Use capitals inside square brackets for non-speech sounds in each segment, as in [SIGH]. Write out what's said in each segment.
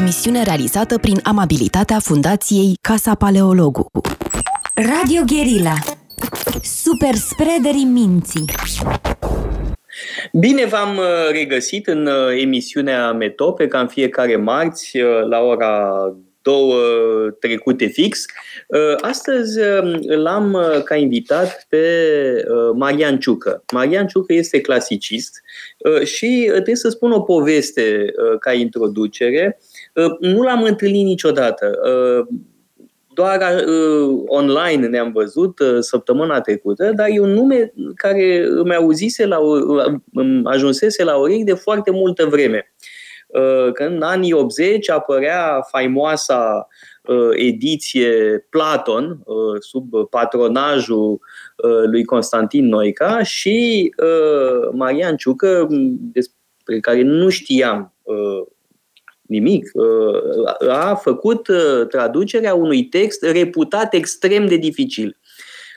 emisiune realizată prin amabilitatea Fundației Casa Paleologu. Radio Guerilla. Super spreaderii minții. Bine v-am uh, regăsit în uh, emisiunea Metope, ca în fiecare marți, uh, la ora două trecute fix. Astăzi l-am ca invitat pe Marian Ciucă. Marian Ciucă este clasicist și trebuie să spun o poveste ca introducere. Nu l-am întâlnit niciodată. Doar uh, online ne-am văzut uh, săptămâna trecută, dar e un nume care îmi auzise la, uh, ajunsese la urechi de foarte multă vreme. Uh, când în anii 80 apărea faimoasa uh, ediție Platon uh, sub patronajul uh, lui Constantin Noica și uh, Marian Ciucă, despre care nu știam uh, nimic. Uh, a făcut uh, traducerea unui text reputat extrem de dificil.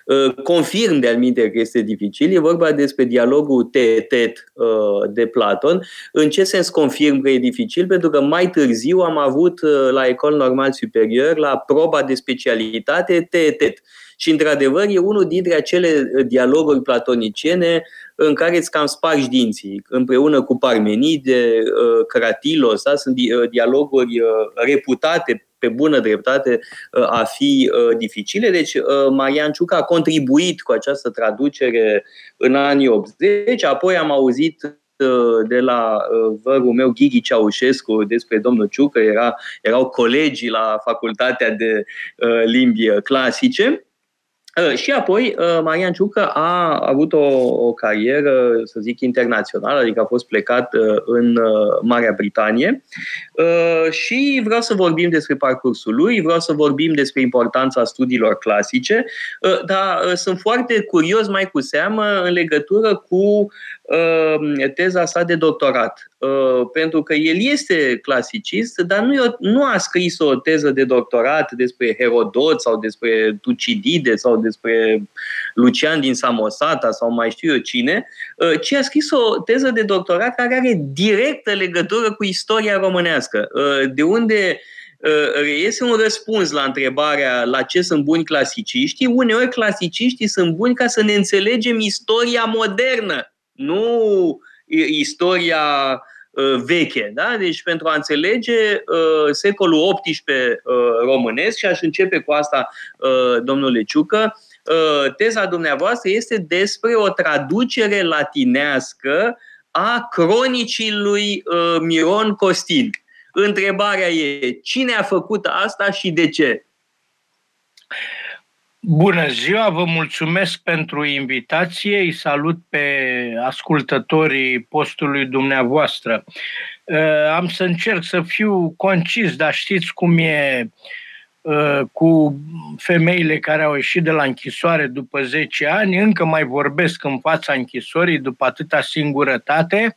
Uh, confirm de alminte că este dificil, e vorba despre dialogul Teetet de Platon. În ce sens confirm că e dificil? Pentru că mai târziu am avut la Ecol Normal Superior, la proba de specialitate, Teetet. Și, într-adevăr, e unul dintre acele dialoguri platoniciene în care îți cam spargi dinții, împreună cu Parmenide, uh, Cratilos, da? sunt uh, dialoguri uh, reputate pe bună dreptate a fi dificile. Deci Marian Ciucă a contribuit cu această traducere în anii 80, apoi am auzit de la vărul meu, Ghighi Ceaușescu, despre domnul Ciucă, era, erau colegii la Facultatea de Limbi Clasice. Uh, și apoi, uh, Marian Ciucă a avut o, o carieră, să zic, internațională, adică a fost plecat uh, în Marea Britanie. Și vreau să vorbim despre parcursul lui, vreau să vorbim despre importanța studiilor clasice, dar sunt foarte curios mai cu seamă în legătură cu teza sa de doctorat. Pentru că el este clasicist, dar nu, nu a scris o teză de doctorat despre Herodot sau despre Tucidide sau despre Lucian din Samosata sau mai știu eu cine, uh, ci a scris o teză de doctorat care are directă legătură cu istoria românească, uh, de unde uh, reiese un răspuns la întrebarea la ce sunt buni clasiciștii. Uneori clasiciștii sunt buni ca să ne înțelegem istoria modernă, nu istoria veche. Da? Deci pentru a înțelege uh, secolul XVIII uh, românesc și aș începe cu asta, uh, domnule Ciucă, Uh, teza dumneavoastră este despre o traducere latinească a cronicii lui uh, Miron Costin. Întrebarea e, cine a făcut asta și de ce? Bună ziua, vă mulțumesc pentru invitație, îi salut pe ascultătorii postului dumneavoastră. Uh, am să încerc să fiu concis, dar știți cum e Uh, cu femeile care au ieșit de la închisoare după 10 ani, încă mai vorbesc în fața închisorii după atâta singurătate.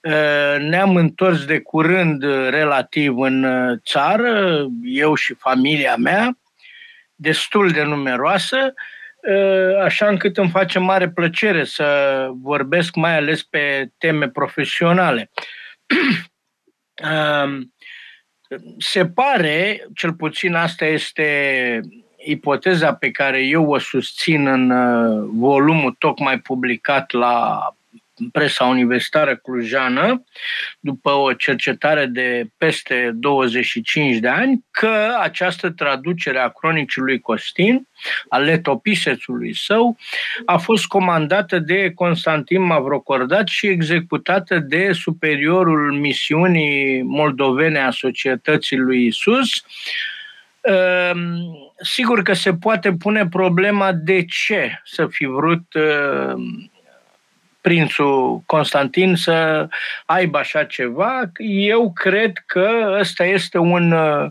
Uh, ne-am întors de curând uh, relativ în țară, eu și familia mea, destul de numeroasă, așa încât îmi face mare plăcere să vorbesc mai ales pe teme profesionale. [CLEARS THROAT] Se pare, cel puțin asta este ipoteza pe care eu o susțin în uh, volumul tocmai publicat la presa universitară clujană, după o cercetare de peste 25 de ani, că această traducere a cronicii lui Costin, a letopisețului său, a fost comandată de Constantin Mavrocordat și executată de superiorul misiunii moldovene a societății lui Isus, ehm, Sigur că se poate pune problema de ce să fi vrut ehm, prințul Constantin să aibă așa ceva. Eu cred că ăsta este un uh,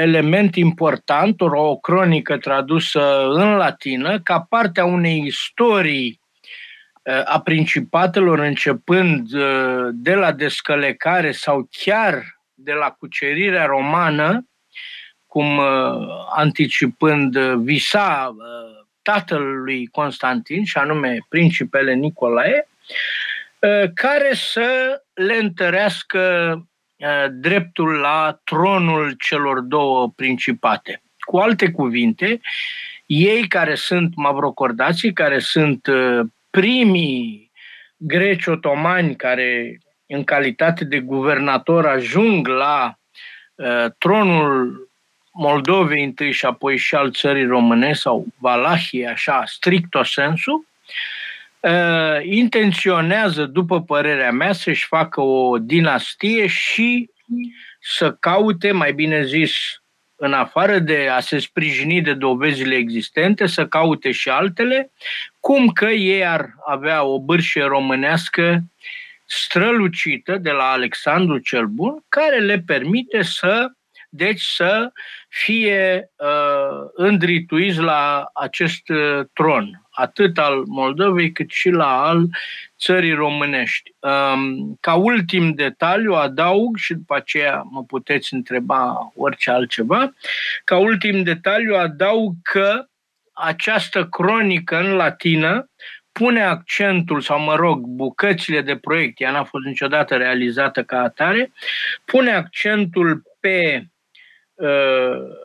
element important, o cronică tradusă în latină, ca parte a unei istorii uh, a principatelor începând uh, de la descălecare sau chiar de la cucerirea romană, cum anticipând visa tatălui Constantin, și anume principele Nicolae, ă, care să le întărească dreptul la tronul celor două principate. Cu alte cuvinte, ei care sunt mavrocordații, care sunt primii greci otomani care în calitate de guvernator ajung la uh, tronul Moldovei întâi și apoi și al țării române sau Valahie, așa, stricto sensu, uh, intenționează, după părerea mea, să-și facă o dinastie și să caute, mai bine zis, în afară de a se sprijini de dovezile existente, să caute și altele, cum că ei ar avea o bârșie românească strălucită de la Alexandru cel Bun, care le permite să deci să fie uh, îndrituiți la acest uh, tron, atât al Moldovei cât și la al țării românești. Um, ca ultim detaliu adaug și după aceea mă puteți întreba orice altceva, ca ultim detaliu adaug că această cronică în latină pune accentul, sau mă rog, bucățile de proiect, ea n-a fost niciodată realizată ca atare, pune accentul pe uh,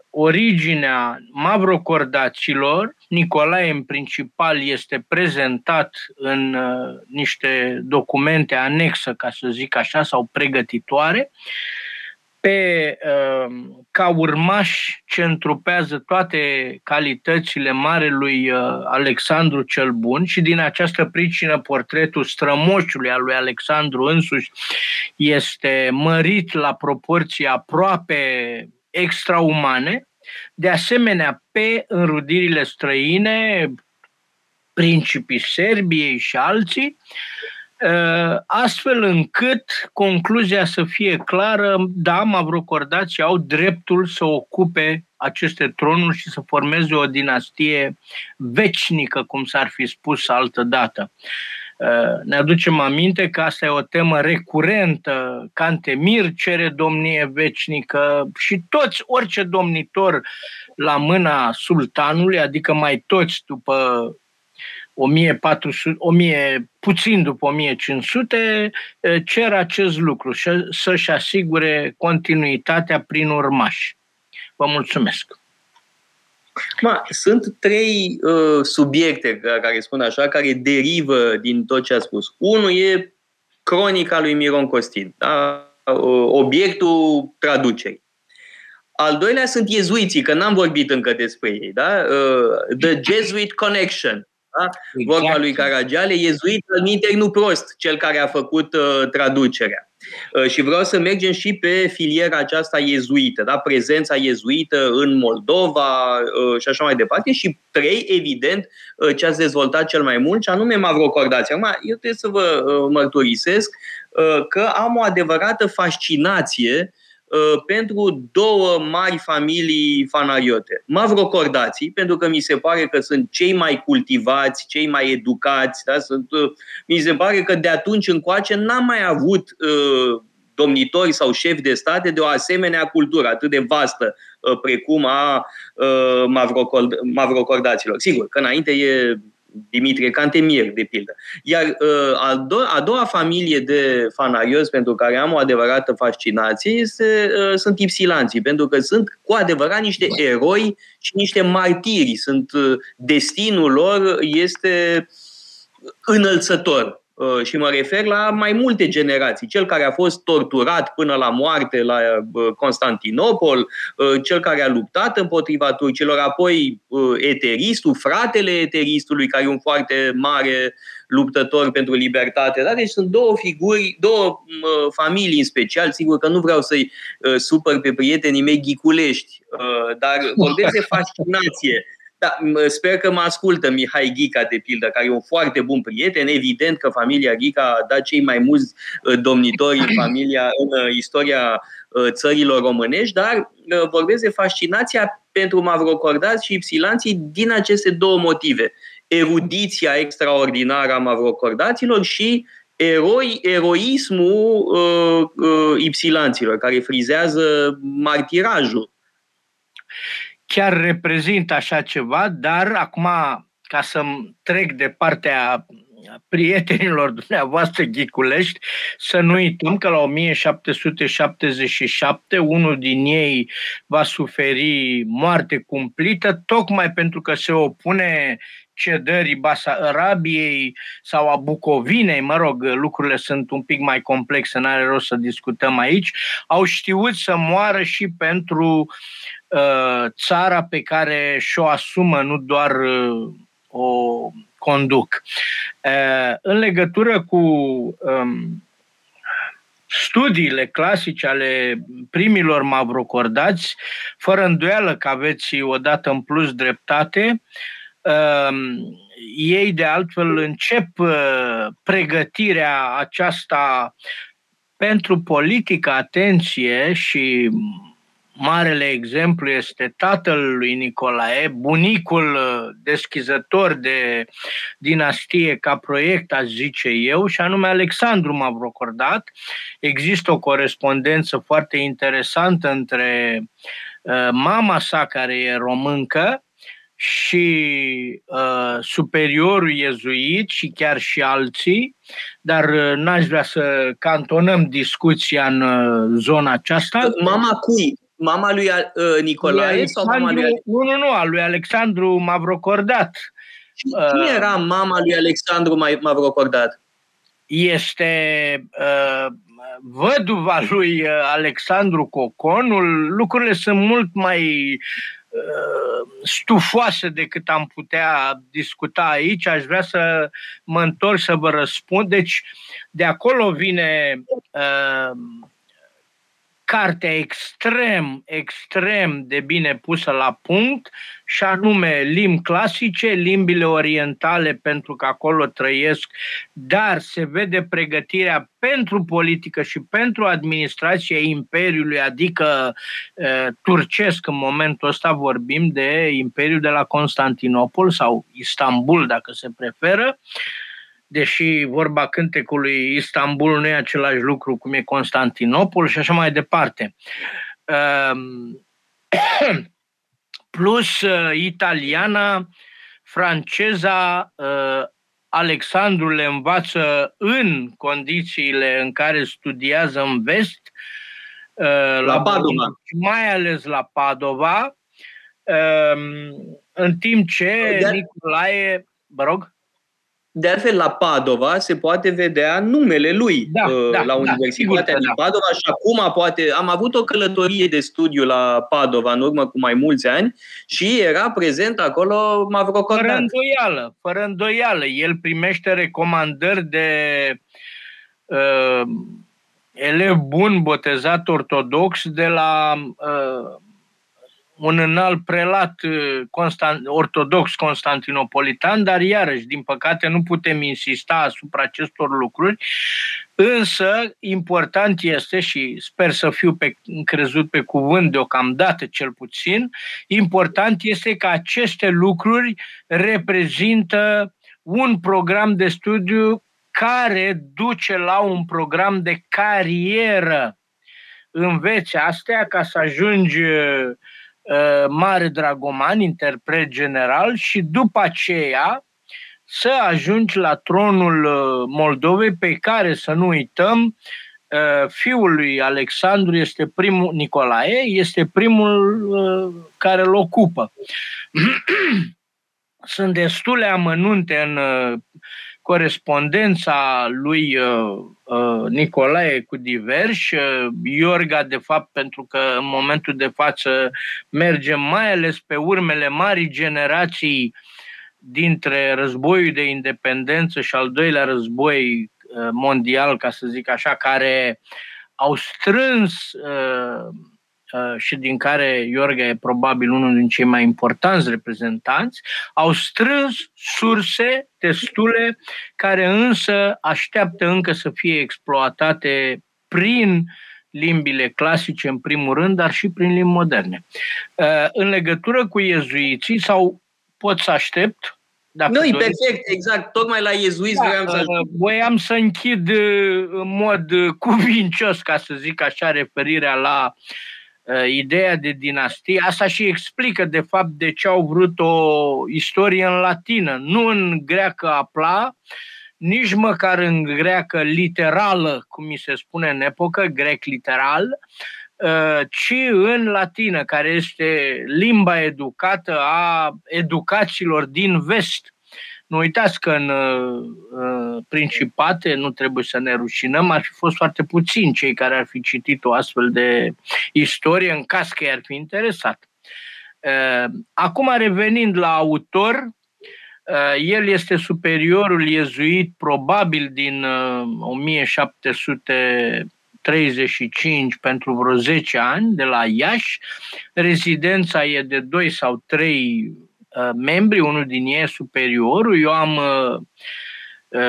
originea mavrocordaților. Nicolae, în principal, este prezentat în uh, niște documente anexă, ca să zic așa, sau pregătitoare. Uh, pe, um, ca urmaș ce întrupează toate calitățile marelui uh, Alexandru cel Bun și din această pricină portretul strămoșului al lui Alexandru însuși este mărit la proporții aproape extraumane. De asemenea, pe înrudirile străine, principii Serbiei și alții, Ă, astfel încât concluzia să fie clară, da, mavrocordații au dreptul să ocupe aceste tronuri și să formeze o dinastie vecinică, cum s-ar fi spus altă dată. Ă, ne aducem aminte că asta e o temă recurentă. Cantemir cere domnie vecinică și toți, orice domnitor la mâna sultanului, adică mai toți după 1400, 1000, puțin după 1500, cer acest lucru să-și asigure continuitatea prin urmași. Vă mulțumesc! Ma, sunt trei uh, subiecte, care spun așa, care derivă din tot ce a spus. Unul e cronica lui Miron Costin, da? obiectul traducerii. Al doilea sunt iezuiții, că n-am vorbit încă despre ei. Da? Uh, the Jesuit Connection, da? Exact. Vorba lui Caragiale, iezuit minte nu prost, cel care a făcut uh, traducerea. Uh, și vreau să mergem și pe filiera aceasta iezuită, da? prezența iezuită în Moldova uh, și așa mai departe. Și trei, evident, uh, ce ați dezvoltat cel mai mult, și anume mavrocordația. Acum, eu trebuie să vă uh, mărturisesc uh, că am o adevărată fascinație uh, Uh, pentru două mari familii fanariote. Mavrocordații, pentru că mi se pare că sunt cei mai cultivați, cei mai educați, da? sunt, uh, mi se pare că de atunci încoace n-am mai avut uh, domnitori sau șefi de state de o asemenea cultură atât de vastă uh, precum a uh, mavrocordaților. Sigur că înainte e Dimitrie Cantemir, de pildă. Iar uh, a, do- a doua familie de fanarios pentru care am o adevărată fascinație este, uh, sunt ipsilanții, pentru că sunt cu adevărat niște eroi și niște martiri. Sunt, uh, destinul lor este înălțător. Uh, și mă refer la mai multe generații. Cel care a fost torturat până la moarte la uh, Constantinopol, uh, cel care a luptat împotriva turcilor, apoi eteristul, fratele eteristului, care e un foarte mare luptător pentru libertate. Da? Deci sunt două figuri, două familii în special. Sigur că nu vreau să-i supăr pe prietenii mei ghiculești, dar [LAUGHS] vorbesc de fascinație da, sper că mă ascultă Mihai Ghica, de pildă, care e un foarte bun prieten. Evident că familia Ghica a dat cei mai mulți uh, domnitori în familia, în uh, istoria uh, țărilor românești, dar vorbesc de fascinația pentru mavrocordați și ipsilanții din aceste două motive. Erudiția extraordinară a mavrocordaților și eroi, eroismul uh, uh, ipsilanților, care frizează martirajul chiar reprezintă așa ceva, dar acum, ca să trec de partea prietenilor dumneavoastră ghiculești să nu uităm că la 1777 unul din ei va suferi moarte cumplită tocmai pentru că se opune cedării Basarabiei sau a Bucovinei, mă rog, lucrurile sunt un pic mai complexe, n-are rost să discutăm aici, au știut să moară și pentru uh, țara pe care și-o asumă, nu doar uh, o conduc. Uh, în legătură cu um, studiile clasice ale primilor mavrocordați, fără îndoială că aveți odată în plus dreptate, Ehm, ei de altfel încep uh, pregătirea aceasta pentru politică, atenție și marele exemplu este tatăl lui Nicolae, bunicul uh, deschizător de dinastie ca proiect, aș zice eu, și anume Alexandru Mavrocordat. Există o corespondență foarte interesantă între uh, mama sa, care e româncă, și uh, superiorul iezuit și chiar și alții, dar uh, n-aș vrea să cantonăm discuția în uh, zona aceasta. Mama cui? Mama lui uh, Nicolae lui sau mama lui Nu, nu, nu, a lui Alexandru Mavrocordat. Și cine uh, era mama lui Alexandru Mavrocordat? Este uh, văduva lui uh, Alexandru Coconul. Lucrurile sunt mult mai Uh, stufoase decât am putea discuta aici. Aș vrea să mă întorc să vă răspund. Deci, de acolo vine uh, cartea extrem, extrem de bine pusă la punct și anume limbi clasice, limbile orientale pentru că acolo trăiesc, dar se vede pregătirea pentru politică și pentru administrația Imperiului, adică uh, turcesc în momentul ăsta vorbim de Imperiul de la Constantinopol sau Istanbul dacă se preferă, uh, deși vorba cântecului Istanbul nu e același lucru cum e Constantinopol și așa mai departe. Ehm, [CLEARS THROAT] plus uh, italiana, franceza, uh, Alexandru le învață în condițiile în care studiază în vest, uh, la, la Padova. Mai ales la Padova, ehm, în timp ce Nicolae, vă rog? De altfel, la Padova se poate vedea numele lui da, uh, da, la da, Universitatea da, din Padova și acum poate... Am avut o călătorie de studiu la Padova în urmă cu mai mulți ani și era prezent acolo Mavrocordat. Fără îndoială, fără îndoială. El primește recomandări de uh, elev bun botezat ortodox de la uh, un înalt prelat uh, constant, ortodox constantinopolitan, dar iarăși, din păcate, nu putem insista asupra acestor lucruri, însă important este, și sper să fiu pe, crezut pe cuvânt deocamdată cel puțin, important este că aceste lucruri reprezintă un program de studiu care duce la un program de carieră. Înveți astea ca să ajungi uh, Uh, mare dragoman, interpret general și după aceea să ajungi la tronul uh, Moldovei pe care, să nu uităm, uh, fiul lui Alexandru este primul, Nicolae, este primul care îl ocupă. [CLEARS THROAT] Sunt destule amănunte în corespondența lui uh, uh, Nicolae cu diversi, uh, Iorga, de fapt, pentru că în momentul de față merge mai ales pe urmele marii generații dintre războiul de independență și al doilea război uh, mondial, ca să zic așa, care au strâns uh, Uh, și din care Iorga e probabil unul din cei mai importanți reprezentanți, au strâns surse destule care însă așteaptă încă să fie exploatate prin limbile clasice în primul rând, dar și prin limbi moderne. Uh, în legătură cu iezuiții sau pot să aștept dacă nu, perfect, exact. Tocmai la iezuiți da, vreau să... Uh, voiam să închid în mod [LAUGHS] cuvincios, ca să zic așa, referirea la Uh, ideea de dinastie, asta și explică de fapt de ce au vrut o istorie în latină, nu în greacă apla nici măcar în greacă literală, cum mi se spune în epocă, grec literal, uh, ci în latină, care este limba educată a educațiilor din vest. Nu uitați că în uh, Principate, nu trebuie să ne rușinăm, ar fi fost foarte puțini cei care ar fi citit o astfel de istorie în caz că i-ar fi interesat. Uh, acum, revenind la autor, uh, el este superiorul iezuit probabil din 1735 uh, pentru vreo 10 ani de la Iași. Rezidența e de 2 sau 3 membri, unul din ei e superiorul. Eu am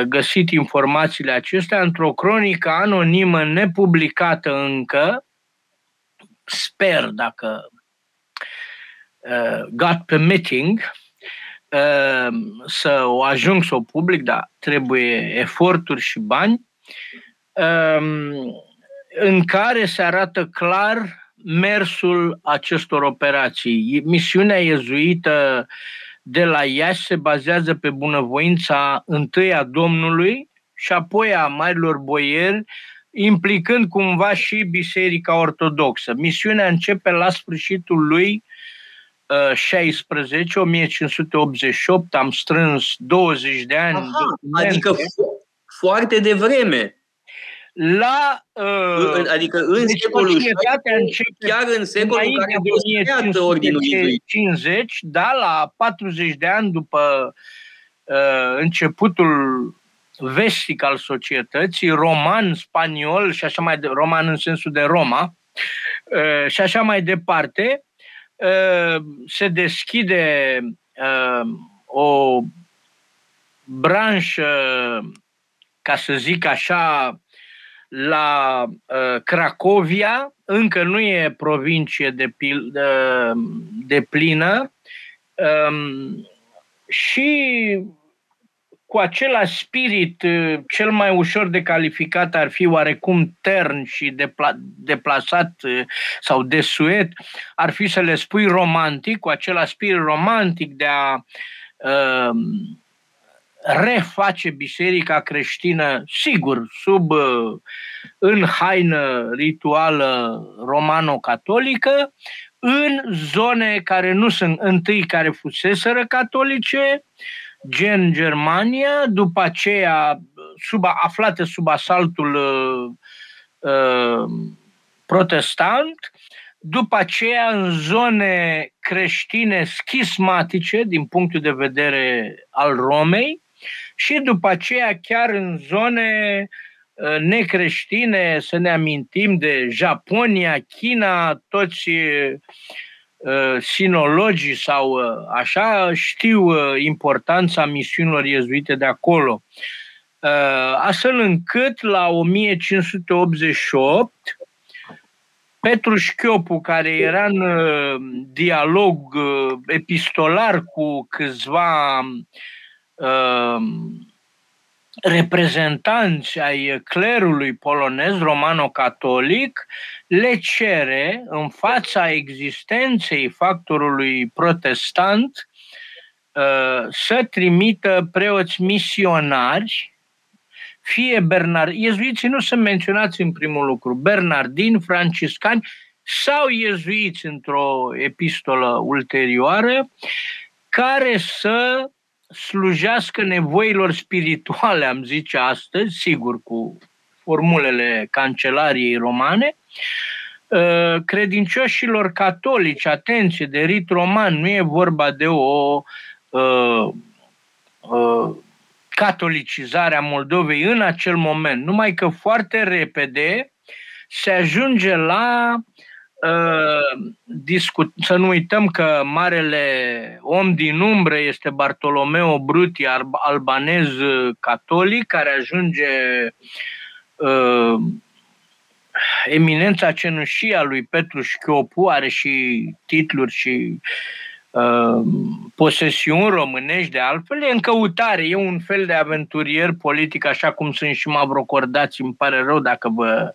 găsit informațiile acestea într-o cronică anonimă nepublicată încă, sper dacă uh, God permitting, uh, să o ajung să o public, dar trebuie eforturi și bani, uh, în care se arată clar mersul acestor operații. Misiunea iezuită de la Iași se bazează pe bunăvoința întâi a Domnului și apoi a marilor boieri, implicând cumva și Biserica Ortodoxă. Misiunea începe la sfârșitul lui 16, 1588, am strâns 20 de ani. Aha, adică fo- foarte devreme. La, uh, adică în deci secolul chiar în secolul care a fost creat ordinul 50, da, la 40 de ani după uh, începutul vestic al societății, roman, spaniol și așa mai de, roman în sensul de Roma, uh, și așa mai departe, Uh, se deschide uh, o branșă, ca să zic așa, la uh, Cracovia, încă nu e provincie de, pil, de, de plină, um, și cu același spirit uh, cel mai ușor de calificat ar fi oarecum tern și depla- deplasat uh, sau desuet, ar fi să le spui romantic, cu același spirit romantic de a uh, reface biserica creștină, sigur, sub uh, în haină rituală romano-catolică, în zone care nu sunt întâi care fuseseră catolice, gen Germania, după aceea sub, aflate sub asaltul uh, uh, protestant, după aceea în zone creștine schismatice din punctul de vedere al Romei și după aceea chiar în zone uh, necreștine, să ne amintim de Japonia, China, toți Uh, sinologii sau uh, așa știu uh, importanța misiunilor iezuite de acolo. Astfel încât la 1588 Petru Șchiopu, care era în dialog epistolar cu câțiva reprezentanți ai clerului polonez romano-catolic le cere în fața existenței factorului protestant uh, să trimită preoți misionari fie Bernard, iezuiții nu sunt menționați în primul lucru, bernardini, franciscani sau iezuiți într-o epistolă ulterioară, care să slujească nevoilor spirituale, am zice astăzi, sigur cu formulele cancelariei romane, uh, credincioșilor catolici, atenție, de rit roman, nu e vorba de o uh, uh, catolicizare a Moldovei în acel moment, numai că foarte repede se ajunge la Uh, discut, să nu uităm că marele om din umbră este Bartolomeo Bruti, albanez catolic, care ajunge uh, eminența cenușii a lui Petru Șchiopu, are și titluri și Uh, posesiuni românești de altfel, e în căutare, e un fel de aventurier politic, așa cum sunt și mavrocordați, îmi pare rău dacă vă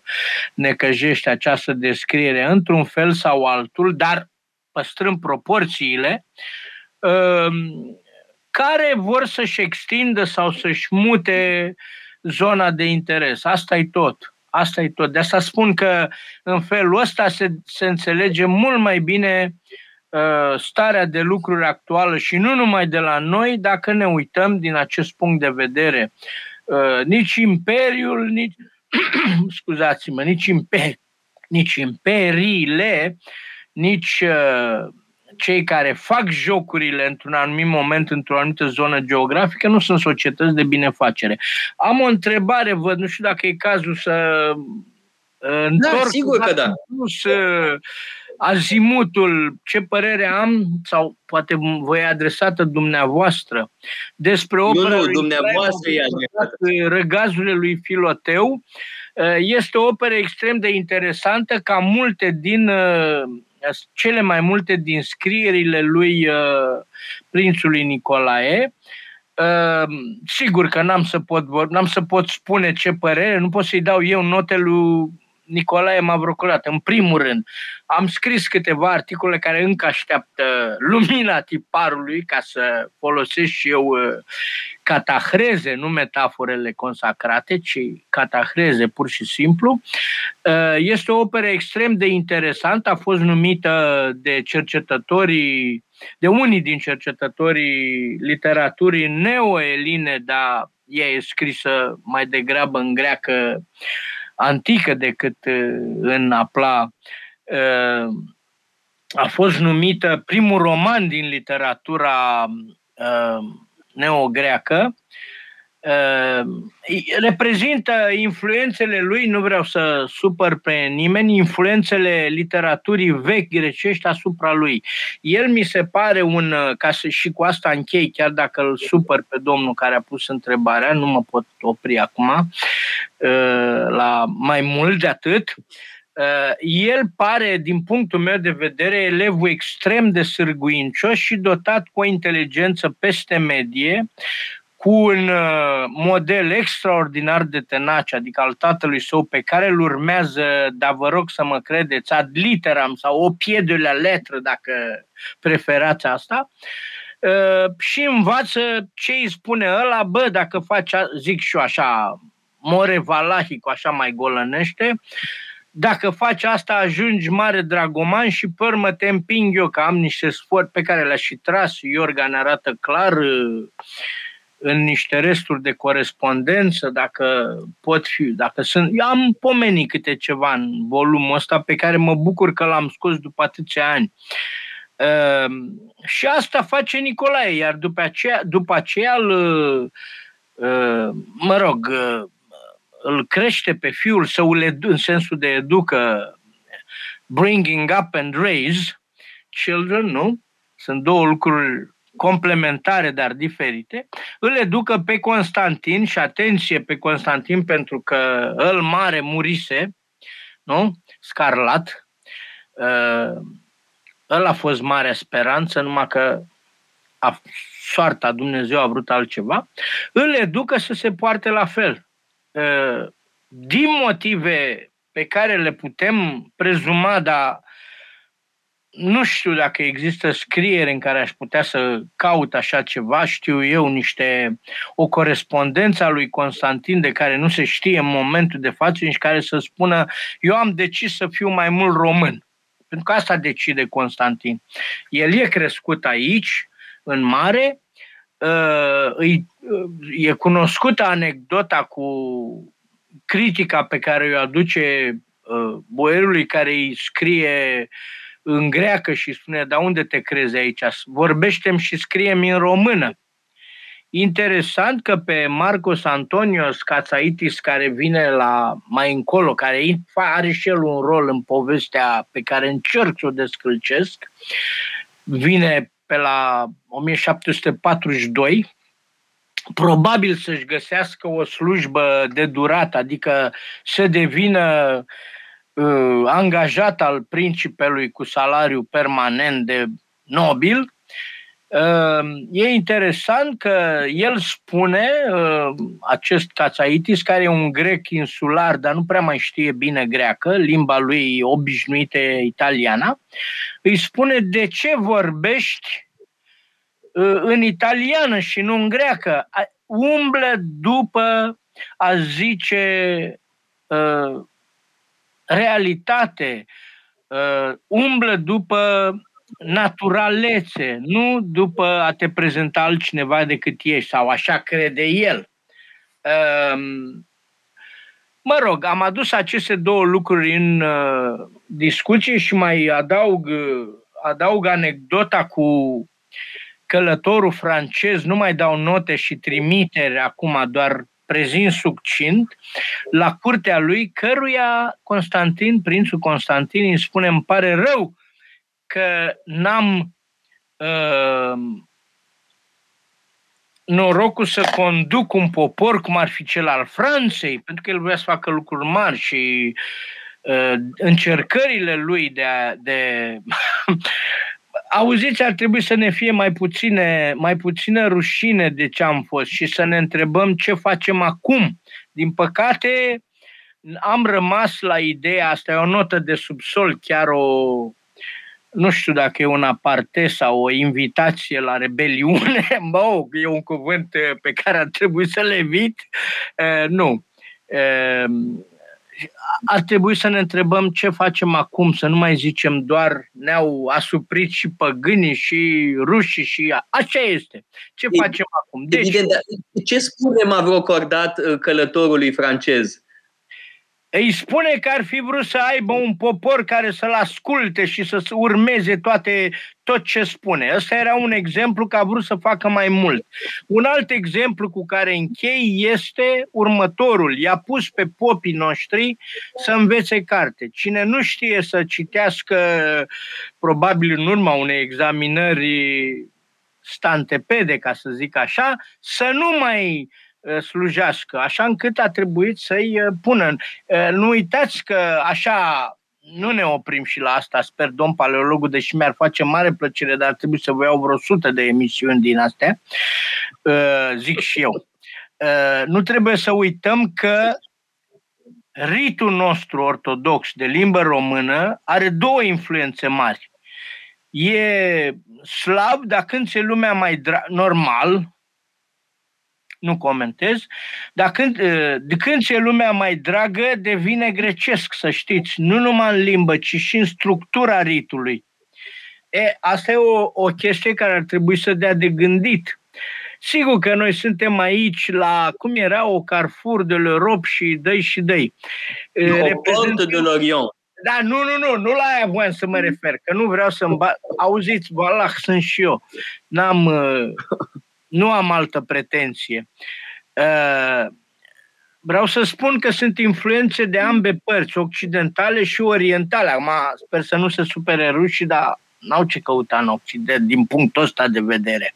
necăjește această descriere, într-un fel sau altul, dar păstrând proporțiile, uh, care vor să-și extindă sau să-și mute zona de interes. Asta e tot. Asta e tot. De asta spun că în felul ăsta se, se înțelege mult mai bine uh, starea de lucruri actuală și nu numai de la noi, dacă ne uităm din acest punct de vedere. Uh, nici imperiul, nici, [CLEARS THROAT] scuzați-mă, nici, imper, nici imperiile, nici uh, cei care fac jocurile într-un anumit moment, într-o anumită zonă geografică, nu sunt societăți de binefacere. Am o întrebare, văd, nu știu dacă e cazul să uh, întorc da, sigur că da. Să, azimutul, ce părere am, sau poate voi adresată dumneavoastră, despre opera nu, nu, dumneavoastră lui Răgazurile lui Filoteu, uh, este o operă extrem de interesantă, ca multe din uh, cele mai multe din scrierile lui uh, prințului Nicolae. Uh, sigur că n-am să, pot, n-am să pot spune ce părere, nu pot să-i dau eu note lui Nicolae Mavrocurat. În primul rând, am scris câteva articole care încă așteaptă lumina tiparului ca să folosesc și eu uh, catahreze, nu metaforele consacrate, ci catahreze pur și simplu. Uh, este o operă extrem de interesantă, a fost numită de cercetătorii, de unii din cercetătorii literaturii neoeline, dar ea e scrisă mai degrabă în greacă antică decât uh, în apla uh, a fost numită primul roman din literatura uh, neogreacă. Reprezintă influențele lui, nu vreau să supăr pe nimeni, influențele literaturii vechi grecești asupra lui. El mi se pare un, ca să și cu asta închei, chiar dacă îl supăr pe domnul care a pus întrebarea, nu mă pot opri acum, Uh, la mai mult de atât, uh, el pare, din punctul meu de vedere, elevul extrem de sârguincios și dotat cu o inteligență peste medie, cu un uh, model extraordinar de tenace, adică al tatălui său, pe care îl urmează, dar vă rog să mă credeți, ad literam sau o piedele letră, dacă preferați asta, și învață ce îi spune ăla, bă, dacă faci, zic și eu așa, more valahic, așa mai golănește, dacă faci asta, ajungi mare dragoman și pe urmă te împing eu, că am niște sport pe care le-a și tras. Iorga ne arată clar uh, în niște resturi de corespondență, dacă pot fi, dacă sunt... Eu am pomenit câte ceva în volumul ăsta pe care mă bucur că l-am scos după atâția ani. Uh, și asta face Nicolae, iar după aceea, după aceea îl, uh, mă rog, uh, îl crește pe fiul său în sensul de educă, bringing up and raise children, nu? Sunt două lucruri complementare, dar diferite, îl educă pe Constantin și atenție pe Constantin pentru că îl mare murise, nu? Scarlat. Uh, ăla a fost marea speranță, numai că a, soarta Dumnezeu a vrut altceva. Îl educă să se poarte la fel. Uh, din motive pe care le putem prezuma, dar nu știu dacă există scriere în care aș putea să caut așa ceva, știu eu niște, o corespondență a lui Constantin de care nu se știe în momentul de față, și care să spună eu am decis să fiu mai mult român. Pentru că asta decide Constantin. El e crescut aici, în mare, uh, e cunoscută anecdota cu critica pe care o aduce uh, boierului care îi scrie în greacă și spune, da unde te crezi aici? Vorbește-mi și scrie-mi în română. Interesant că pe Marcos Antonios Cațaitis, care vine la mai încolo, care are și el un rol în povestea pe care încerc să o descălcesc, vine pe la 1742, probabil să-și găsească o slujbă de durat, adică să devină uh, angajat al principelui cu salariu permanent de nobil. Uh, e interesant că el spune, uh, acest Cațaitis, care e un grec insular, dar nu prea mai știe bine greacă, limba lui obișnuită italiana, îi spune de ce vorbești în italiană și nu în greacă. Umblă după, a zice, realitate, umblă după naturalețe, nu după a te prezenta altcineva decât ești, sau așa crede el. Mă rog, am adus aceste două lucruri în uh, discuție și mai adaug, uh, adaug anecdota cu călătorul francez, nu mai dau note și trimiteri acum, doar prezint succint, la curtea lui, căruia Constantin, prințul Constantin, îi spune, îmi pare rău că n-am uh, norocul să conduc un popor cum ar fi cel al Franței, pentru că el vrea să facă lucruri mari și uh, încercările lui de a, de [LAUGHS] auziți, ar trebui să ne fie mai puține, mai puțină rușine de ce am fost și să ne întrebăm ce facem acum. Din păcate, am rămas la ideea asta, e o notă de subsol, chiar o, nu știu dacă e un aparte sau o invitație la rebeliune, [LAUGHS] bă, e un cuvânt uh, pe care ar trebui să le evit. Uh, nu. Uh, ar trebui să ne întrebăm ce facem acum, să nu mai zicem doar ne-au asuprit și păgânii și rușii și așa este. Ce facem acum? Deci, Evident, ce spune Mavro Cordat călătorului francez? Îi spune că ar fi vrut să aibă un popor care să-l asculte și să urmeze toate, tot ce spune. Ăsta era un exemplu că a vrut să facă mai mult. Un alt exemplu cu care închei este următorul. I-a pus pe popii noștri să învețe carte. Cine nu știe să citească, probabil în urma unei examinări stantepede, ca să zic așa, să nu mai Uh, slujească, așa încât a trebuit să-i uh, pună. Uh, nu uitați că așa nu ne oprim și la asta, sper, domn paleologul, deși mi-ar face mare plăcere, dar ar trebui să vă iau vreo sută de emisiuni din astea, zic și eu. Nu trebuie să uităm că ritul nostru ortodox de limbă română are două influențe mari. E slav, dar când se lumea mai dra- normal, nu comentez, dar când, de când ce lumea mai dragă, devine grecesc, să știți, nu numai în limbă, ci și în structura ritului. E, asta e o, o chestie care ar trebui să dea de gândit. Sigur că noi suntem aici la, cum era, o Carrefour de l'Europe și dăi și dăi. Reprezentând... de l'Orient. Da, nu, nu, nu, nu la aia voiam să mă refer, că nu vreau să-mi bat. Auziți, Valah, sunt și eu. N-am, nu am altă pretenție. Uh, vreau să spun că sunt influențe de ambe părți, occidentale și orientale. Acum sper să nu se supere rușii, dar n-au ce căuta în Occident din punctul ăsta de vedere.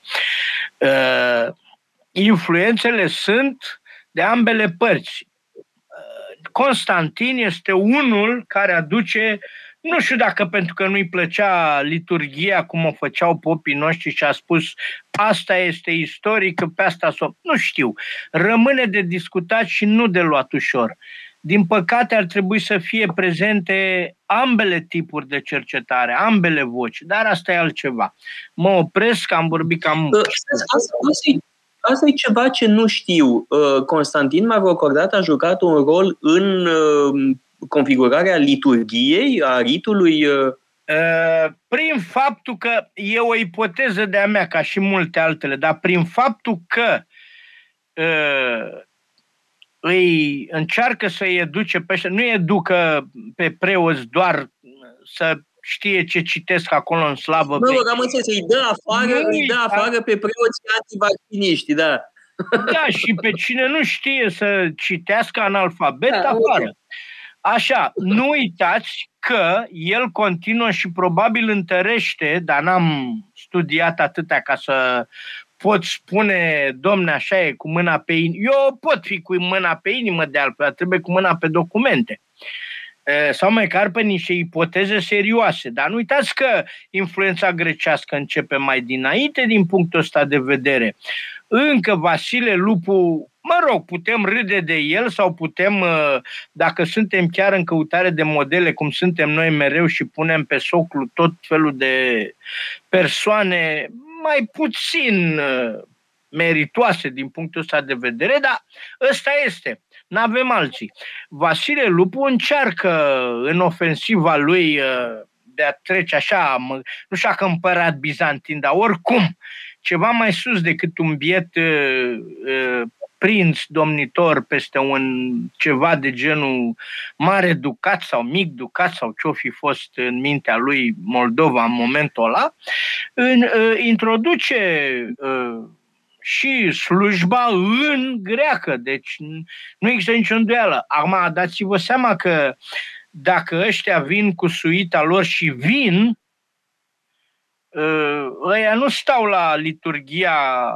Uh, influențele sunt de ambele părți. Uh, Constantin este unul care aduce nu știu dacă pentru că nu-i plăcea liturgia cum o făceau popii noștri și a spus asta este istorică, pe asta s-o... Nu știu. Rămâne de discutat și nu de luat ușor. Din păcate ar trebui să fie prezente ambele tipuri de cercetare, ambele voci, dar asta e altceva. Mă opresc, am vorbit cam... Asta, asta, asta e ceva ce nu știu. Uh, Constantin Mavrocordat a jucat un rol în uh, configurarea liturgiei, a ritului? Uh, uh, prin faptul că e o ipoteză de-a mea, ca și multe altele, dar prin faptul că uh, îi încearcă să-i educe pe ăștia, nu educă pe preoți doar să știe ce citesc acolo în slavă. Mă rog, am înțeles, îi dă afară, nu îi dă afară pe preoți antivacciniști, da. Da, și pe cine nu știe să citească analfabet, da, afară. Okay. Așa, nu uitați că el continuă și probabil întărește, dar n-am studiat atâtea ca să pot spune, domne, așa e, cu mâna pe inimă. Eu pot fi cu mâna pe inimă de altfel, trebuie cu mâna pe documente. Sau măcar pe niște ipoteze serioase. Dar nu uitați că influența grecească începe mai dinainte din punctul ăsta de vedere. Încă Vasile Lupu Mă rog, putem râde de el sau putem, uh, dacă suntem chiar în căutare de modele, cum suntem noi mereu și punem pe soclu tot felul de persoane, mai puțin uh, meritoase din punctul ăsta de vedere, dar ăsta este. Nu avem alții. Vasile Lupu încearcă în ofensiva lui uh, de a trece așa, nu știu că împărat bizantin, dar oricum, ceva mai sus decât un biet uh, uh, prinț domnitor peste un ceva de genul mare ducat sau mic ducat sau ce-o fi fost în mintea lui Moldova în momentul ăla, în, uh, introduce uh, și slujba în greacă, deci nu există nicio îndoială. Acum dați-vă seama că dacă ăștia vin cu suita lor și vin, uh, ăia nu stau la liturgia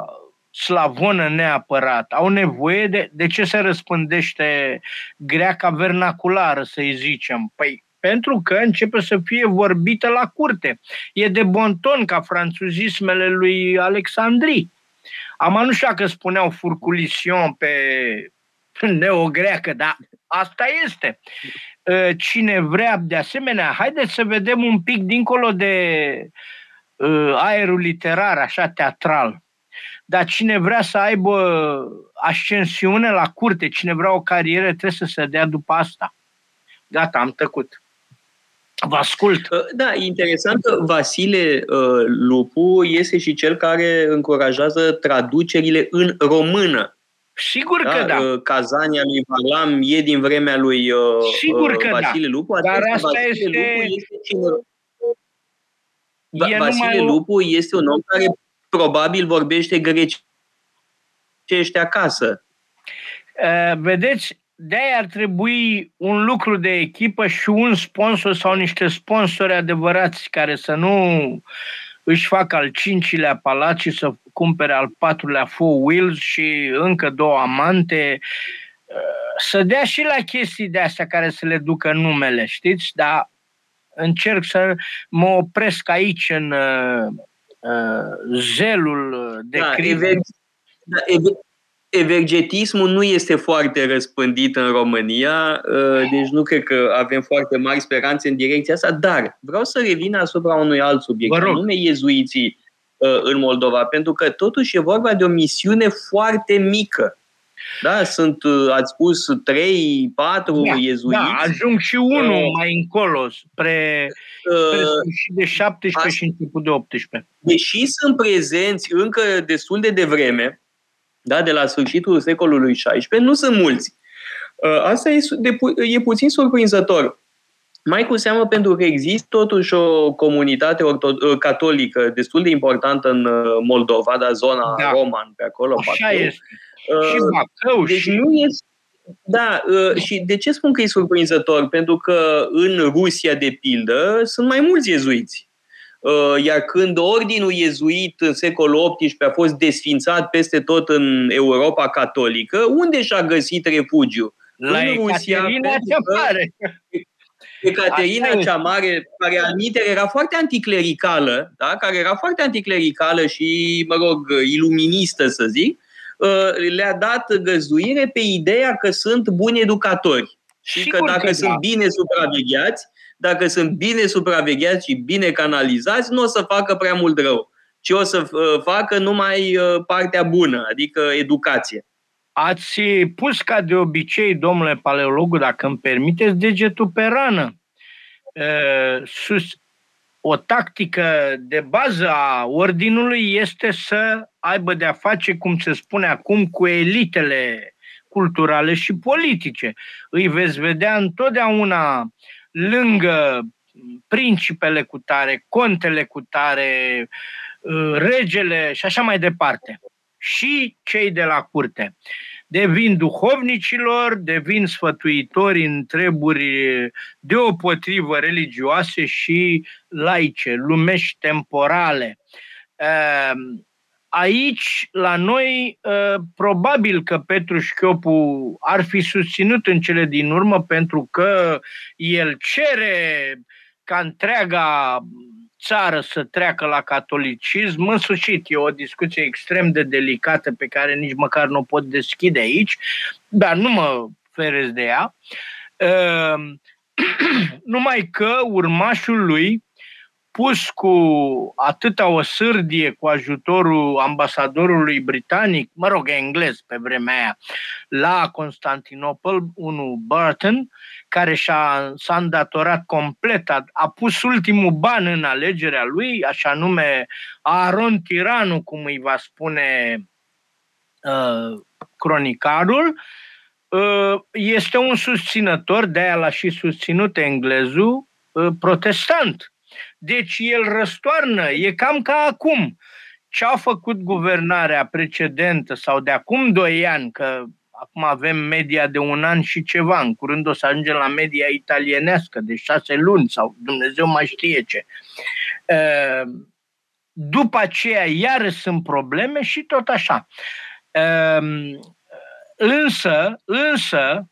slavonă neapărat. Au nevoie de... De ce se răspândește greaca vernaculară, să-i zicem? Păi pentru că începe să fie vorbită la curte. E de bonton ca franțuzismele lui Alexandrii. Am nu știu că spuneau furculision pe neogreacă, dar asta este. Ă, cine vrea, de asemenea, haideți să vedem un pic dincolo de ă, aerul literar, așa teatral. Dar cine vrea să aibă ascensiune la curte, cine vrea o carieră, trebuie să se dea după asta. Gata, am tăcut. Vă ascult. Uh, da, interesant că Vasile uh, Lupu este și cel care încurajează traducerile în română. Sigur da, că da. Uh, Cazania lui Varlam e din vremea lui Sigur că da. Vasile da. Lupu. Dar asta Vasile este... Lupu este cine... E Vasile numai... Lupu este un om care probabil vorbește grecește acasă. Uh, vedeți, de ar trebui un lucru de echipă și un sponsor sau niște sponsori adevărați care să nu își facă al cincilea palaci să cumpere al patrulea four wheels și încă două amante, să dea și la chestii de astea care să le ducă numele, știți? Dar încerc să mă opresc aici în uh, uh zelul de da, criză. Da, evergetismul nu este foarte răspândit în România, uh, deci nu cred că avem foarte mari speranțe în direcția asta, dar vreau să revin asupra unui alt subiect, anume iezuiții uh, în Moldova, pentru că totuși e vorba de o misiune foarte mică. Da, sunt, uh, ați spus, 3, 4 da, iezuiți. Da, ajung și unul uh, mai încolo, spre, spre uh, de 17 uh, și început de 18. Deși sunt prezenți încă destul de devreme, da, de la sfârșitul secolului XVI, nu sunt mulți. Uh, asta e, de, e puțin surprinzător. Mai cu seamă pentru că există totuși o comunitate orto- uh, catolică destul de importantă în uh, Moldova, da, zona da. Roman pe acolo. Așa Bacău. este. Uh, și Bacău. Deci și... nu este da, și de ce spun că e surprinzător? Pentru că în Rusia, de pildă, sunt mai mulți iezuiți. Uh, iar când ordinul iezuit în secolul XVIII a fost desfințat peste tot în Europa catolică, unde și-a găsit refugiu? La în Rusia, Ecaterina cea Mare. Ecaterina cea Mare, care al era foarte anticlericală, da? care era foarte anticlericală și, mă rog, iluministă, să zic, uh, le-a dat găzduire pe ideea că sunt buni educatori și Sigur că dacă că sunt da. bine supravegheați, dacă sunt bine supravegheați și bine canalizați, nu o să facă prea mult rău, ci o să uh, facă numai uh, partea bună, adică educație. Ați pus ca de obicei, domnule paleologu, dacă îmi permiteți, degetul pe rană. Uh, sus, o tactică de bază a ordinului este să aibă de-a face, cum se spune acum, cu elitele culturale și politice. Îi veți vedea întotdeauna lângă principele cu tare, contele cu tare, uh, regele și așa mai departe. Și cei de la curte. Devin duhovnicilor, devin sfătuitori în treburi deopotrivă religioase și laice, lumești temporale. Uh, Aici, la noi, ă, probabil că Petru Șchiopu ar fi susținut în cele din urmă pentru că el cere ca întreaga țară să treacă la catolicism. În sfârșit, e o discuție extrem de delicată pe care nici măcar nu o pot deschide aici, dar nu mă ferez de ea. Ă, [CLEARS THROAT] numai că urmașul lui pus cu atâta o sârdie cu ajutorul ambasadorului britanic, mă rog, englez pe vremea aia, la Constantinopol, unul Burton, care și-a, s-a îndatorat complet, a, a pus ultimul ban în alegerea lui, așa nume Aron Tiranu, cum îi va spune uh, cronicarul, uh, este un susținător, de-aia l-a și susținut englezul, uh, protestant deci el răstoarnă, e cam ca acum. Ce a făcut guvernarea precedentă sau de acum doi ani, că acum avem media de un an și ceva, în curând o să ajungem la media italienească de șase luni sau Dumnezeu mai știe ce. Ehm, după aceea iară sunt probleme și tot așa. Ehm, însă, însă,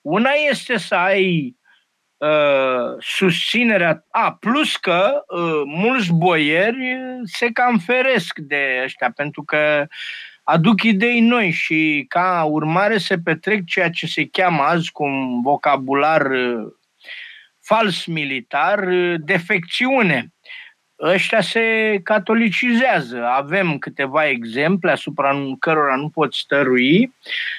una este să ai Uh, susținerea. A, plus că uh, mulți boieri se cam feresc de ăștia, pentru că aduc idei noi și ca urmare se petrec ceea ce se cheamă azi cu un vocabular uh, fals militar, uh, defecțiune ăștia se catolicizează. Avem câteva exemple asupra cărora nu pot stărui.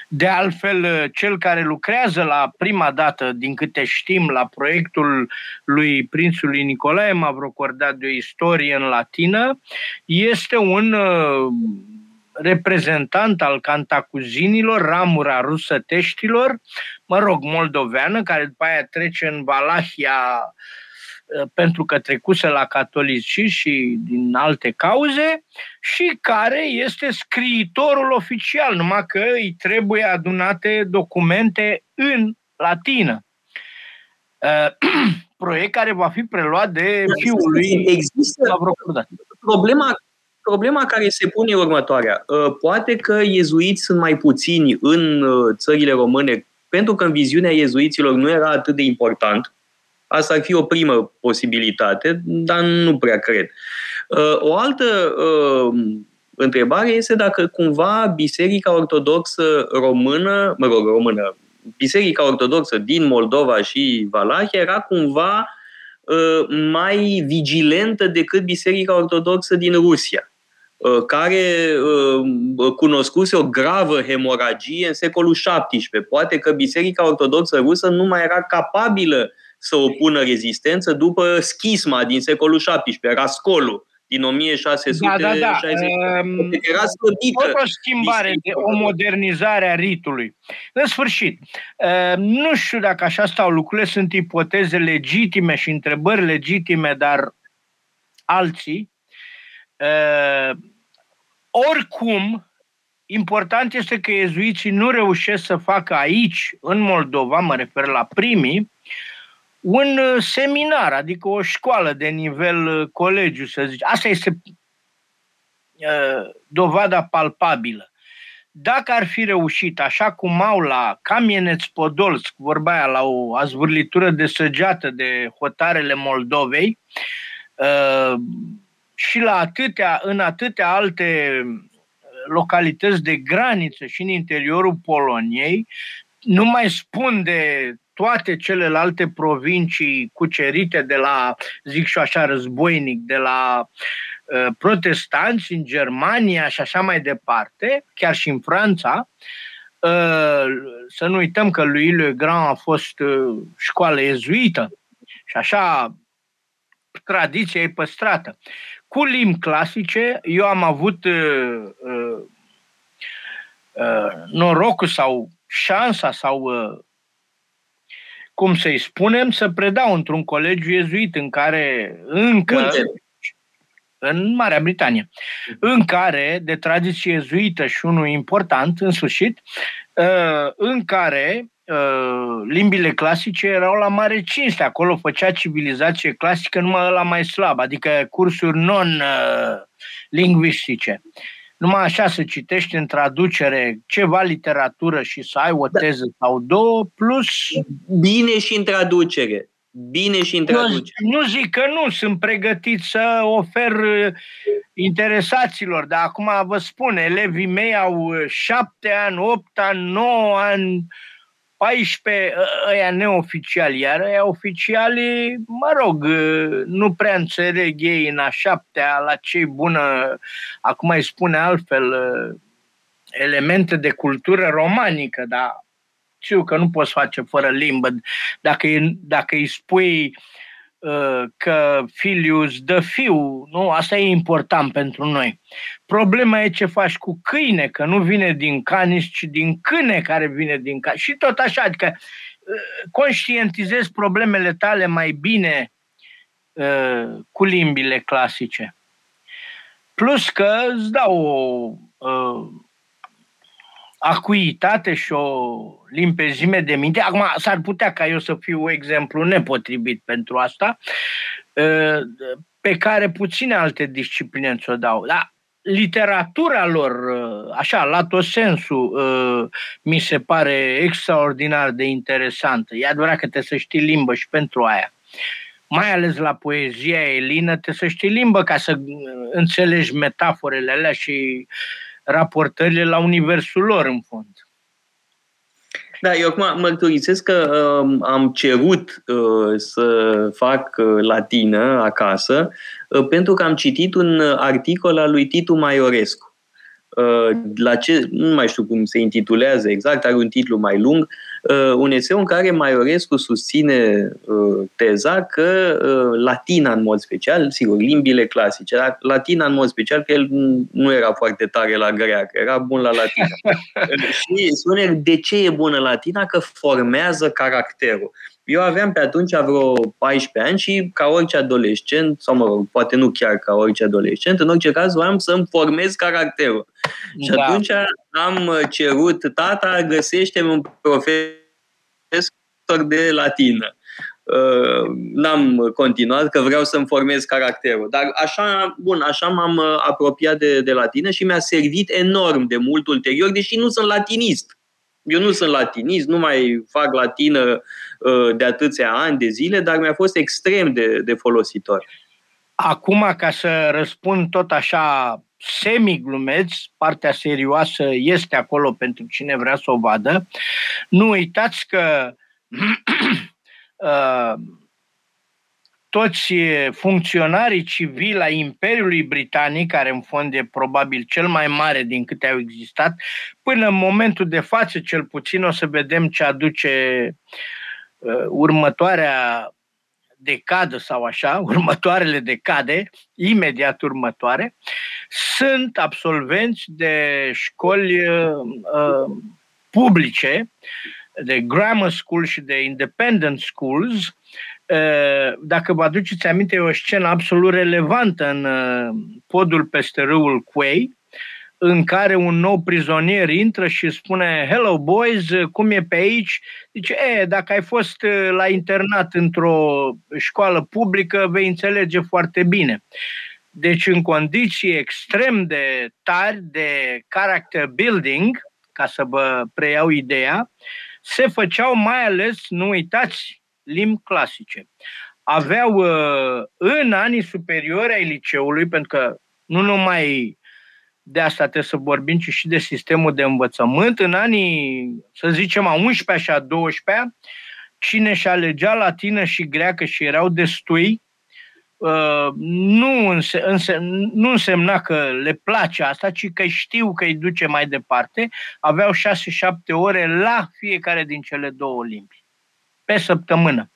De altfel, cel care lucrează la prima dată, din câte știm, la proiectul lui prințului Nicolae Mavrocordat de o istorie în latină, este un uh, reprezentant al cantacuzinilor, ramura rusăteștilor, mă rog, moldoveană, care după aia trece în Valahia Uh, pentru că trecuse la catolici și din alte cauze și care este scriitorul oficial, numai că îi trebuie adunate documente în latină. Uh, [CLEARS THROAT] proiect care va fi preluat de fiul lui Există problema, problema care se pune următoarea. Uh, poate că iezuiți sunt mai puțini în țările române pentru că în viziunea iezuiților nu era atât de important Asta ar fi o primă posibilitate, dar nu prea cred. Uh, o altă uh, întrebare este dacă cumva Biserica Ortodoxă Română, mă rog, română, Biserica Ortodoxă din Moldova și Valahia era cumva uh, mai vigilentă decât Biserica Ortodoxă din Rusia care cunoscuse o gravă hemoragie în secolul XVII. Poate că Biserica Ortodoxă Rusă nu mai era capabilă să opună rezistență după schisma din secolul XVII, Rascolul din 1660. Da, da, da. Um, era slăbită. o schimbare, o modernizare a ritului. În sfârșit, uh, nu știu dacă așa stau lucrurile, sunt ipoteze legitime și întrebări legitime, dar alții. Uh, oricum, important este că ezuiții nu reușesc să facă aici, în Moldova, mă refer la primii, un uh, seminar, adică o școală de nivel uh, colegiu, să zic. Asta este uh, dovada palpabilă. Dacă ar fi reușit, așa cum au la Kamieneț Podolsk, vorba aia, la o azvârlitură de săgeată de hotarele Moldovei, uh, și la atâtea, în atâtea alte localități de graniță și în interiorul Poloniei, nu mai spun de toate celelalte provincii cucerite de la, zic și așa, războinic, de la uh, protestanți în Germania și așa mai departe, chiar și în Franța, uh, să nu uităm că lui Le Grand a fost uh, școală ezuită și așa tradiția e păstrată. Cu limbi clasice, eu am avut uh, uh, uh, norocul sau șansa sau uh, cum să-i spunem, să predau într-un colegiu iezuit în care încă... Unde? În Marea Britanie, în care, de tradiție iezuită și unul important, în sfârșit, uh, în care uh, limbile clasice erau la mare cinste. Acolo făcea civilizație clasică numai la mai slab, adică cursuri non-lingvistice. Uh, numai așa să citești în traducere ceva literatură și să ai o da. teză da. sau două, plus... Bine și în traducere. Bine și în traducere. Nu, nu zic că nu, sunt pregătit să ofer uh, interesaților, dar acum vă spun, elevii mei au uh, șapte ani, opt ani, nouă ani, 14 ăia neoficiali, iar ăia oficiali, mă rog, nu prea înțeleg ei în a șaptea la ce bună, acum îi spune altfel, elemente de cultură romanică, dar știu că nu poți face fără limbă. Dacă, dacă îi spui uh, că filius dă fiu, nu? Asta e important pentru noi. Problema e ce faci cu câine, că nu vine din canis, ci din câine care vine din canis. Și tot așa, adică uh, conștientizezi problemele tale mai bine uh, cu limbile clasice. Plus că îți dau o uh, acuitate și o limpezime de minte. Acum, s-ar putea ca eu să fiu exemplu nepotrivit pentru asta, ă, pe care puține alte discipline ți-o dau. Dar literatura lor, ă, așa, la tot sensul, ă, mi se pare extraordinar de interesantă. E adevărat că trebuie să știi limbă și pentru aia. Mai ales la poezia elină, trebuie să știi limbă ca să înțelegi metaforele alea și uh, raportările la universul lor, în fond. Da, eu acum mărturisesc că uh, am cerut uh, să fac uh, latină acasă uh, pentru că am citit un articol al lui Titu Maiorescu. Uh, la ce, nu mai știu cum se intitulează exact, are un titlu mai lung, uh, un eseu în care Maiorescu susține uh, teza că uh, latina în mod special, sigur, limbile clasice, dar latina în mod special, că el nu era foarte tare la greacă, era bun la latina. [LAUGHS] și spune de ce e bună latina? Că formează caracterul. Eu aveam pe atunci vreo 14 ani și ca orice adolescent, sau mă rog, poate nu chiar ca orice adolescent, în orice caz vreau să-mi formez caracterul. Da. Și atunci am cerut, tata, găsește un profesor de latină. Uh, n-am continuat, că vreau să-mi formez caracterul. Dar așa, bun, așa m-am apropiat de, de latină și mi-a servit enorm de mult ulterior, deși nu sunt latinist. Eu nu sunt latinist, nu mai fac latină uh, de atâția ani, de zile, dar mi-a fost extrem de, de folositor. Acum, ca să răspund tot așa semi-glumeț, partea serioasă este acolo pentru cine vrea să o vadă, nu uitați că [CLEARS THROAT] uh, toți funcționarii civili ai Imperiului Britanic, care în fond e probabil cel mai mare din câte au existat, până în momentul de față, cel puțin, o să vedem ce aduce uh, următoarea decadă sau așa, [LAUGHS] următoarele decade, imediat următoare, sunt absolvenți de școli uh, uh publice, de grammar school și de independent schools, Eh, dacă vă aduceți aminte, e o scenă absolut relevantă în eh, podul peste râul Quay, în care un nou prizonier intră și spune Hello boys, cum e pe aici? Zice, e, dacă ai fost eh, la internat într-o școală publică, vei înțelege foarte bine. Deci în condiții extrem de tari de character building, ca să vă preiau ideea, se făceau mai ales, nu uitați, limbi clasice. Aveau uh, în anii superiori ai liceului, pentru că nu numai de asta trebuie să vorbim, ci și de sistemul de învățământ, în anii, să zicem, a 11 și a 12 cine și alegea latină și greacă și erau destui, uh, nu, înse- înse- nu însemna că le place asta, ci că știu că îi duce mai departe. Aveau 6-7 ore la fiecare din cele două limbi pe săptămână.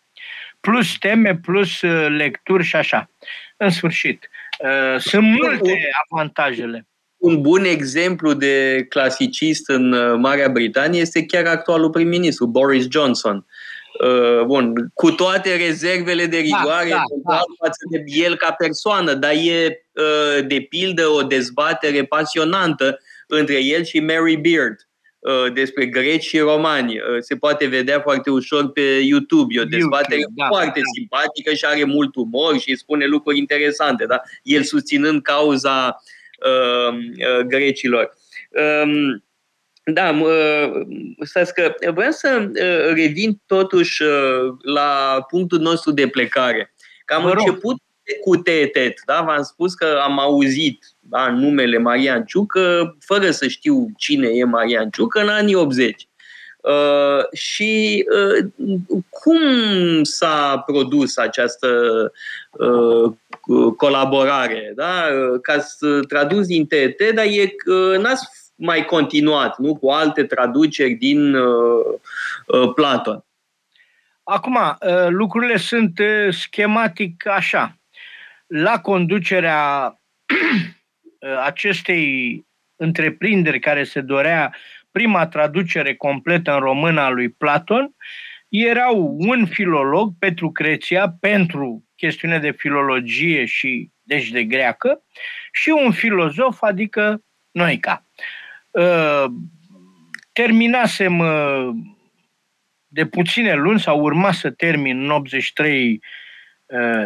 Plus teme, plus uh, lecturi și așa. În sfârșit, uh, sunt multe avantajele. Un bun exemplu de clasicist în uh, Marea Britanie este chiar actualul prim-ministru, Boris Johnson. Bun, cu toate rezervele de da, rigoare da, da, da. față de el ca persoană, dar e de pildă o dezbatere pasionantă între el și Mary Beard Uh, despre greci și romani. Uh, se poate vedea foarte ușor pe YouTube. E o dezbatere YouTube, da, foarte da. simpatică și are mult umor și spune lucruri interesante. Da? El susținând cauza uh, uh, grecilor. Um, da, uh, stați că vreau să uh, revin totuși uh, la punctul nostru de plecare. Că am început cu tetet, da? V-am spus că am auzit da, numele Marian Ciucă, fără să știu cine e Marian Ciucă, în anii 80. Și cum s-a produs această colaborare? Da? Ca să tradus din TET, dar e, n-ați mai continuat nu? cu alte traduceri din Platon. Acum, lucrurile sunt schematic așa. La conducerea [CLEARS THROAT] acestei întreprinderi care se dorea prima traducere completă în română a lui Platon, erau un filolog, Petru Creția, pentru chestiune de filologie și deci de greacă, și un filozof, adică Noica. Uh, terminasem uh, de puține luni, sau urma să termin în 83 uh,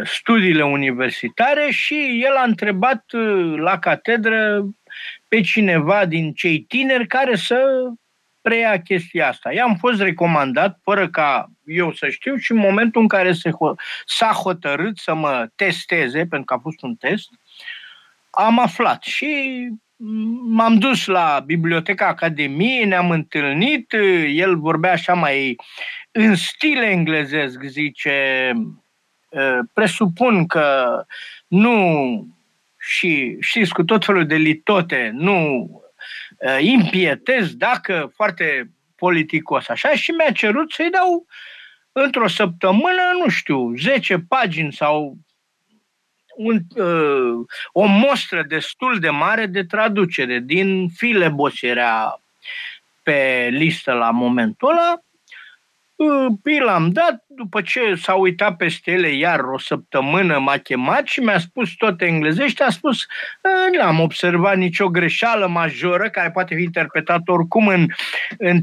studiile universitare și el a întrebat la catedră pe cineva din cei tineri care să preia chestia asta. I-am fost recomandat, fără ca eu să știu, și în momentul în care se ho- s-a hotărât să mă testeze, pentru că a fost un test, am aflat și m-am dus la Biblioteca Academiei, ne-am întâlnit, el vorbea așa mai în stil englezesc, zice, presupun că nu și știți, cu tot felul de litote, nu uh, impietez dacă foarte politicos așa și mi-a cerut să-i dau într-o săptămână, nu știu, 10 pagini sau un, uh, o mostră destul de mare de traducere din Filebos era pe listă la momentul ăla Pi l-am dat, după ce s-a uitat peste ele iar o săptămână m-a chemat și mi-a spus tot englezește, a spus nu am observat nicio greșeală majoră care poate fi interpretată oricum în, în,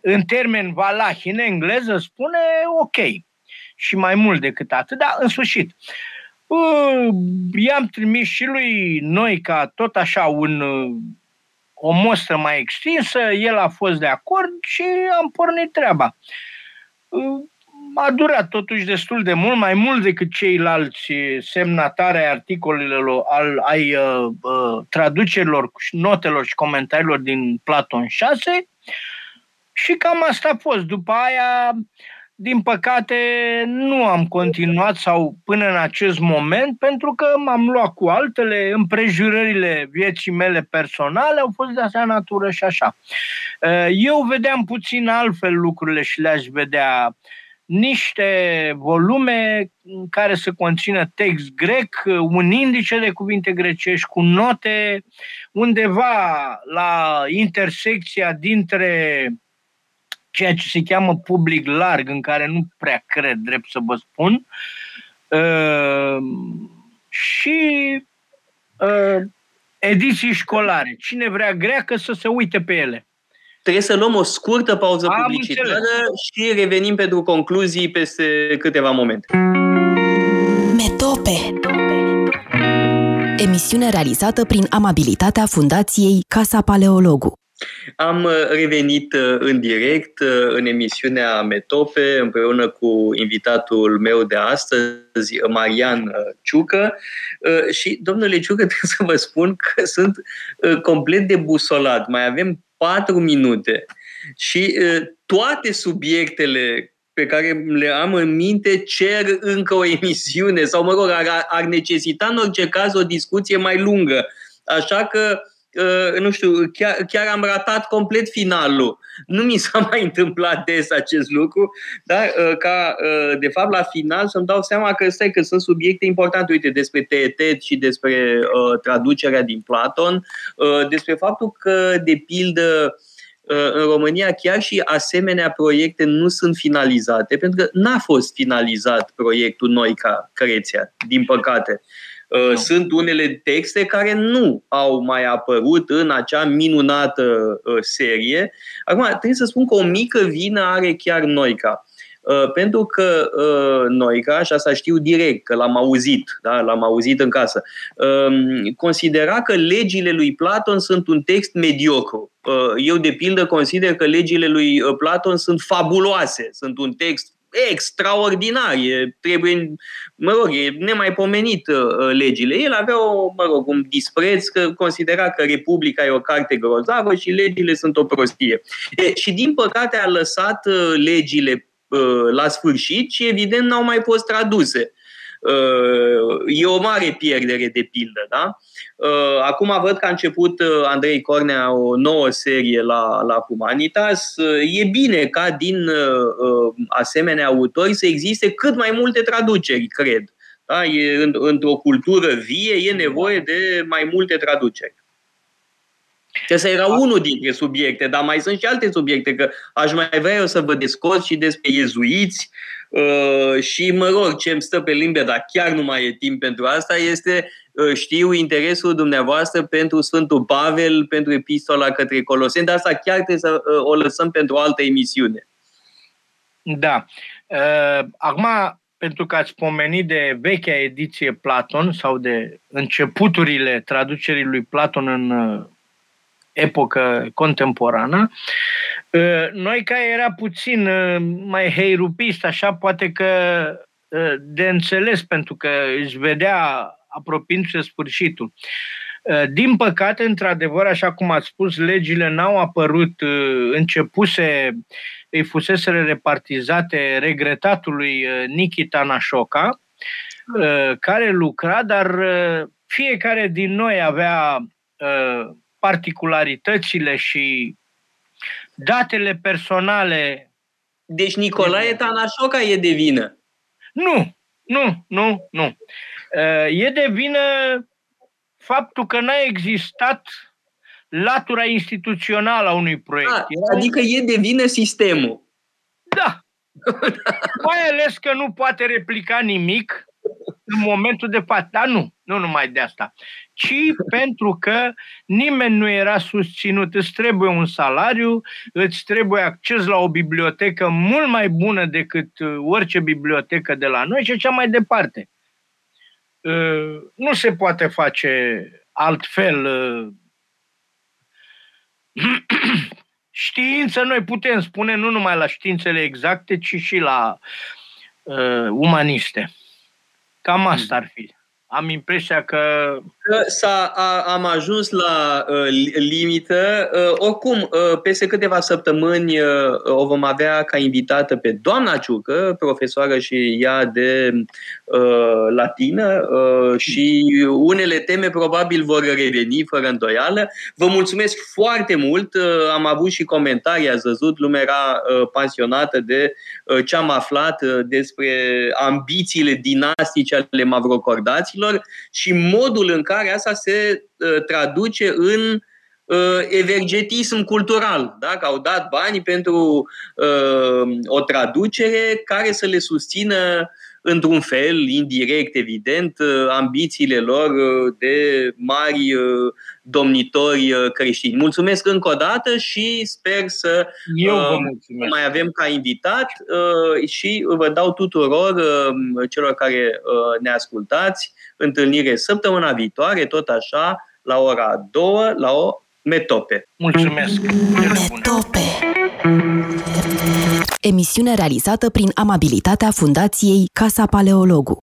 în termen valahi, în engleză spune ok. Și mai mult decât atât, dar în sfârșit i-am trimis și lui noi ca tot așa un o mostră mai extinsă, el a fost de acord și am pornit treaba a durat totuși destul de mult, mai mult decât ceilalți semnatari ai articolelor, al, ai uh, uh, traducerilor, notelor și comentariilor din Platon 6 și cam asta a fost. După aia, din păcate, nu am continuat sau până în acest moment, pentru că m-am luat cu altele, împrejurările vieții mele personale au fost de asemenea natură și așa. Uh, eu vedeam puțin altfel lucrurile și le-aș vedea niște volume care să conțină text grec, un indice de cuvinte grecești cu note, undeva la intersecția dintre ceea ce se cheamă public larg, în care nu prea cred, drept să vă spun, uh, și uh, ediții școlare. Cine vrea greacă să se uite pe ele. Trebuie să luăm o scurtă pauză Am publicitară înțeles. și revenim pentru concluzii peste câteva momente. Metope Emisiune realizată prin amabilitatea Fundației Casa Paleologu. Am uh, revenit uh, în direct uh, în emisiunea Metope împreună cu invitatul meu de astăzi, Marian Ciucă. Și, domnule Ciucă, [LAUGHS] trebuie să vă spun că sunt complet debusolat. Mai avem patru minute și toate subiectele pe care le am în minte cer încă o emisiune sau, mă rog, ar, ar necesita în orice caz o discuție mai lungă. Așa că Uh, nu știu, chiar, chiar am ratat complet finalul. Nu mi s-a mai întâmplat des acest lucru, dar uh, ca, uh, de fapt, la final să-mi dau seama că, stai, că sunt subiecte importante, uite, despre Teetet și despre uh, traducerea din Platon, uh, despre faptul că, de pildă, în România chiar și asemenea proiecte nu sunt finalizate, pentru că n-a fost finalizat proiectul Noica Creția, din păcate. Uh, nu. Sunt unele texte care nu au mai apărut în acea minunată uh, serie. Acum, trebuie să spun că o mică vină are chiar Noica. Uh, pentru că Noica, și asta știu direct, că l-am auzit, da? l-am auzit în casă, um, considera că legile lui Platon sunt un text mediocru. Eu, de pildă, consider că legile lui Platon sunt fabuloase, sunt un text extraordinar, e, trebuie, mă rog, e nemaipomenit uh, legile. El avea, o, mă rog, un dispreț că considera că Republica e o carte grozavă și legile sunt o prostie. E, și din păcate a lăsat uh, legile uh, la sfârșit și evident n-au mai fost traduse. Uh, e o mare pierdere de pildă. Da? Uh, acum văd că a început uh, Andrei Cornea o nouă serie la, la Humanitas. E bine ca din asemenea autori să existe cât mai multe traduceri, cred. Da? E, într-o cultură vie e nevoie de mai multe traduceri. Asta era unul dintre subiecte, dar mai sunt și alte subiecte, că aș mai vrea eu să vă descot și despre iezuiți, Uh, și mă rog, ce îmi stă pe limbe, dar chiar nu mai e timp pentru asta, este, uh, știu, interesul dumneavoastră pentru Sfântul Pavel, pentru epistola către Coloseni, dar asta chiar trebuie să uh, o lăsăm pentru o altă emisiune. Da. Acum, pentru că ați pomenit de vechea ediție Platon sau de începuturile traducerii lui Platon în epocă contemporană. Ă, noi, ca era puțin ă, mai heirupist, așa, poate că ă, de înțeles, pentru că își vedea apropiindu-se sfârșitul. Din păcate, într-adevăr, așa cum ați spus, legile n-au apărut, începuse, îi fuseseră repartizate regretatului Nikita Nașoca, care lucra, dar fiecare din noi avea particularitățile și datele personale. Deci Nicolae Tanașoca e de vină. Nu, nu, nu, nu. Uh, e de vină faptul că n-a existat latura instituțională a unui proiect. Da, adică e de vină sistemul. Da. [LAUGHS] Mai ales că nu poate replica nimic în momentul de față. Dar nu, nu numai de asta. Ci [LAUGHS] pentru că nimeni nu era susținut. Îți trebuie un salariu, îți trebuie acces la o bibliotecă mult mai bună decât uh, orice bibliotecă de la noi și așa mai departe. Uh, nu se poate face altfel. Uh, [CLEARS THROAT] știință noi putem spune nu numai la științele exacte, ci și la uh, umaniste. Cam asta ar fi. Am impresia că... că s-a, a, am ajuns la uh, limită. Uh, oricum, uh, peste câteva săptămâni uh, o vom avea ca invitată pe doamna Ciucă, profesoară și ea de uh, latină uh, și unele teme probabil vor reveni fără îndoială. Vă mulțumesc foarte mult. Uh, am avut și comentarii, ați văzut, lumea era uh, pasionată de uh, ce am aflat uh, despre ambițiile dinastice ale mavrocordaților și modul în care asta se uh, traduce în uh, evergetism cultural. Da? Că au dat bani pentru uh, o traducere care să le susțină într-un fel, indirect, evident, uh, ambițiile lor uh, de mari uh, domnitori creștini. Mulțumesc încă o dată și sper să Eu vă mulțumesc. mai avem ca invitat și vă dau tuturor celor care ne ascultați întâlnire săptămâna viitoare, tot așa, la ora 2, la o metope. Mulțumesc! Metope! Emisiune realizată prin amabilitatea Fundației Casa Paleologu.